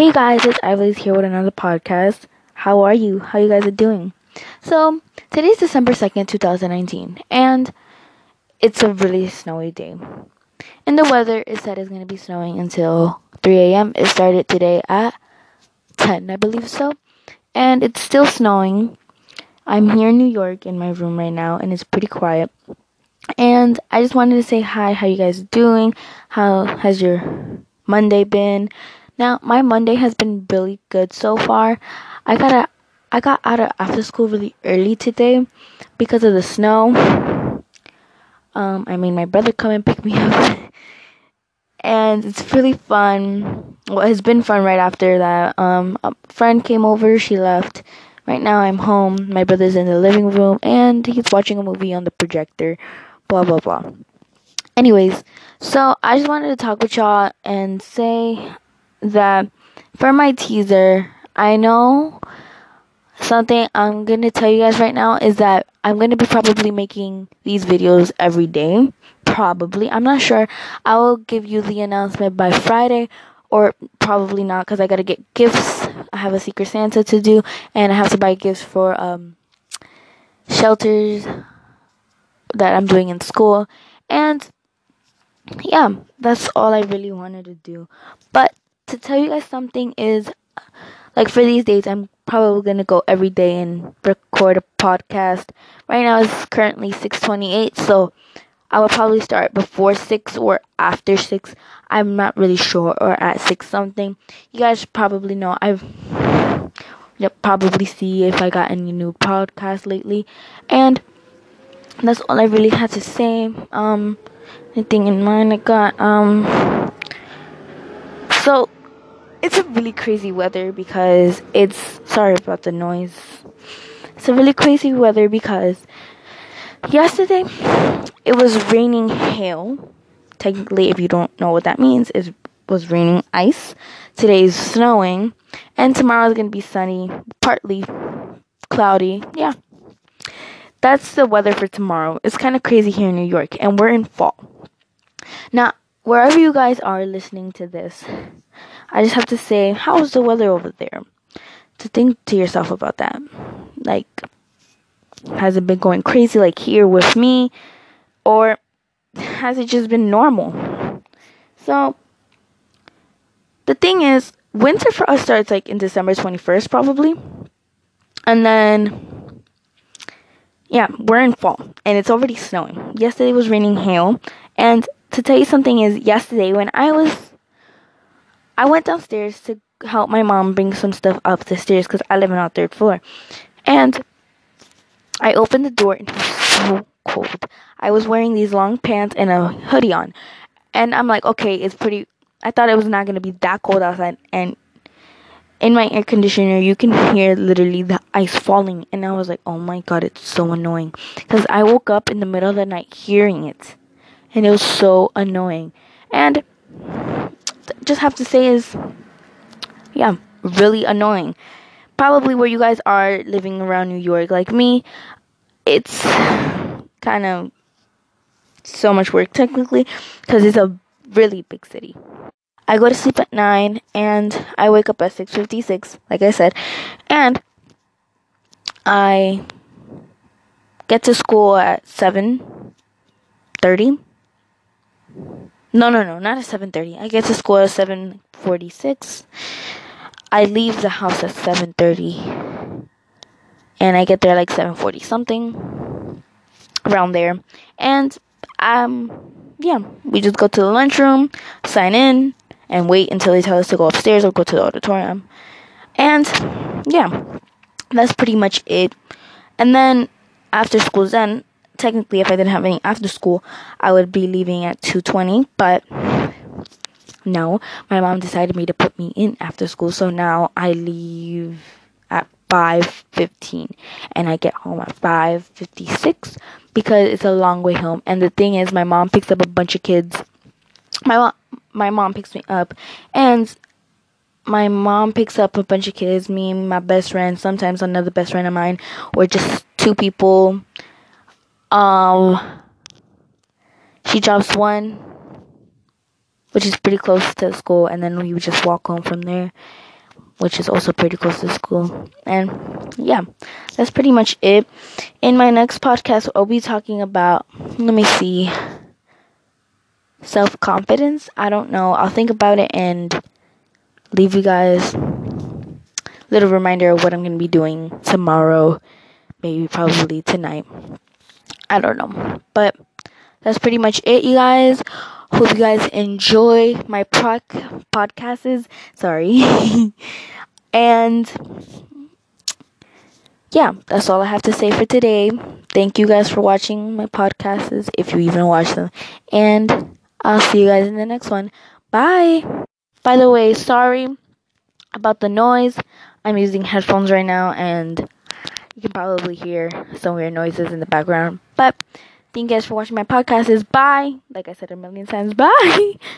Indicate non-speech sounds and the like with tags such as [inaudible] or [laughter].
Hey guys, it's Ivy's here with another podcast. How are you? How you guys are doing? So, today's December 2nd, 2019, and it's a really snowy day. And the weather is said it's to be snowing until 3 a.m. It started today at 10, I believe so. And it's still snowing. I'm here in New York in my room right now, and it's pretty quiet. And I just wanted to say hi, how you guys doing? How has your Monday been? Now, my Monday has been really good so far. I got a, I got out of after school really early today because of the snow. Um, I made my brother come and pick me [laughs] up. and it's really fun. Well, it's been fun right after that. Um, a friend came over, she left. Right now I'm home. My brother's in the living room and he's watching a movie on the projector. Blah blah blah. Anyways, so I just wanted to talk with y'all and say that for my teaser, I know something I'm gonna tell you guys right now is that I'm gonna be probably making these videos every day. Probably. I'm not sure. I will give you the announcement by Friday or probably not because I gotta get gifts. I have a Secret Santa to do and I have to buy gifts for um shelters that I'm doing in school and yeah, that's all I really wanted to do. But to tell you guys something is like for these days I'm probably gonna go every day and record a podcast. Right now it's currently six twenty eight, so I will probably start before six or after six. I'm not really sure, or at six something. You guys probably know I've you'll probably see if I got any new podcasts lately, and that's all I really had to say. Um, anything in mind I got um. So it's a really crazy weather because it's sorry about the noise. It's a really crazy weather because yesterday it was raining hail. Technically, if you don't know what that means, it was raining ice. Today is snowing, and tomorrow is gonna be sunny, partly cloudy. Yeah, that's the weather for tomorrow. It's kind of crazy here in New York, and we're in fall. Now, wherever you guys are listening to this, I just have to say, how's the weather over there? To think to yourself about that. Like, has it been going crazy like here with me? Or has it just been normal? So, the thing is, winter for us starts like in December 21st, probably. And then, yeah, we're in fall and it's already snowing. Yesterday was raining hail. And to tell you something is, yesterday when I was I went downstairs to help my mom bring some stuff up the stairs because I live on our third floor. And I opened the door and it was so cold. I was wearing these long pants and a hoodie on. And I'm like, okay, it's pretty. I thought it was not going to be that cold outside. And in my air conditioner, you can hear literally the ice falling. And I was like, oh my god, it's so annoying. Because I woke up in the middle of the night hearing it. And it was so annoying. And just have to say is, yeah, really annoying. Probably where you guys are living around New York, like me, it's kind of so much work technically because it's a really big city. I go to sleep at 9 and I wake up at 6:56 like I said and I get to school at 7:30 no, no, no, not at 7:30. I get to school at 7:46. I leave the house at 7:30. And I get there like 7:40 something around there. And um yeah, we just go to the lunchroom, sign in, and wait until they tell us to go upstairs or go to the auditorium. And yeah, that's pretty much it. And then after school's done, technically, if I didn't have any after school, I would be leaving at 2:20. But no, my mom decided me to put me in after school, so now I leave at 5:15 and I get home at 5:56 because it's a long way home. And the thing is, my mom picks up a bunch of kids. My mom, my mom picks me up, and my mom picks up a bunch of kids. Me my best friend, sometimes another best friend of mine, or just two people um, she drops one, which is pretty close to school, and then we would just walk home from there. which is also pretty close to school. And yeah, that's pretty much it. In my next podcast, I'll be talking about, let me see, self confidence. I don't know. I'll think about it and leave you guys little reminder of what I'm going to be doing tomorrow, maybe probably tonight. I don't know. But that's pretty much it, you guys. Hope you guys enjoy my pro- podcasts. Sorry. [laughs] and yeah, that's all I have to say for today. Thank you guys for watching my podcasts, if you even watch them. And I'll see you guys in the next one. Bye. By the way, sorry about the noise. I'm using headphones right now and you can probably hear some weird noises in the background. But thank you guys for watching my podcast. Is bye. Like I said a million times, [laughs] bye.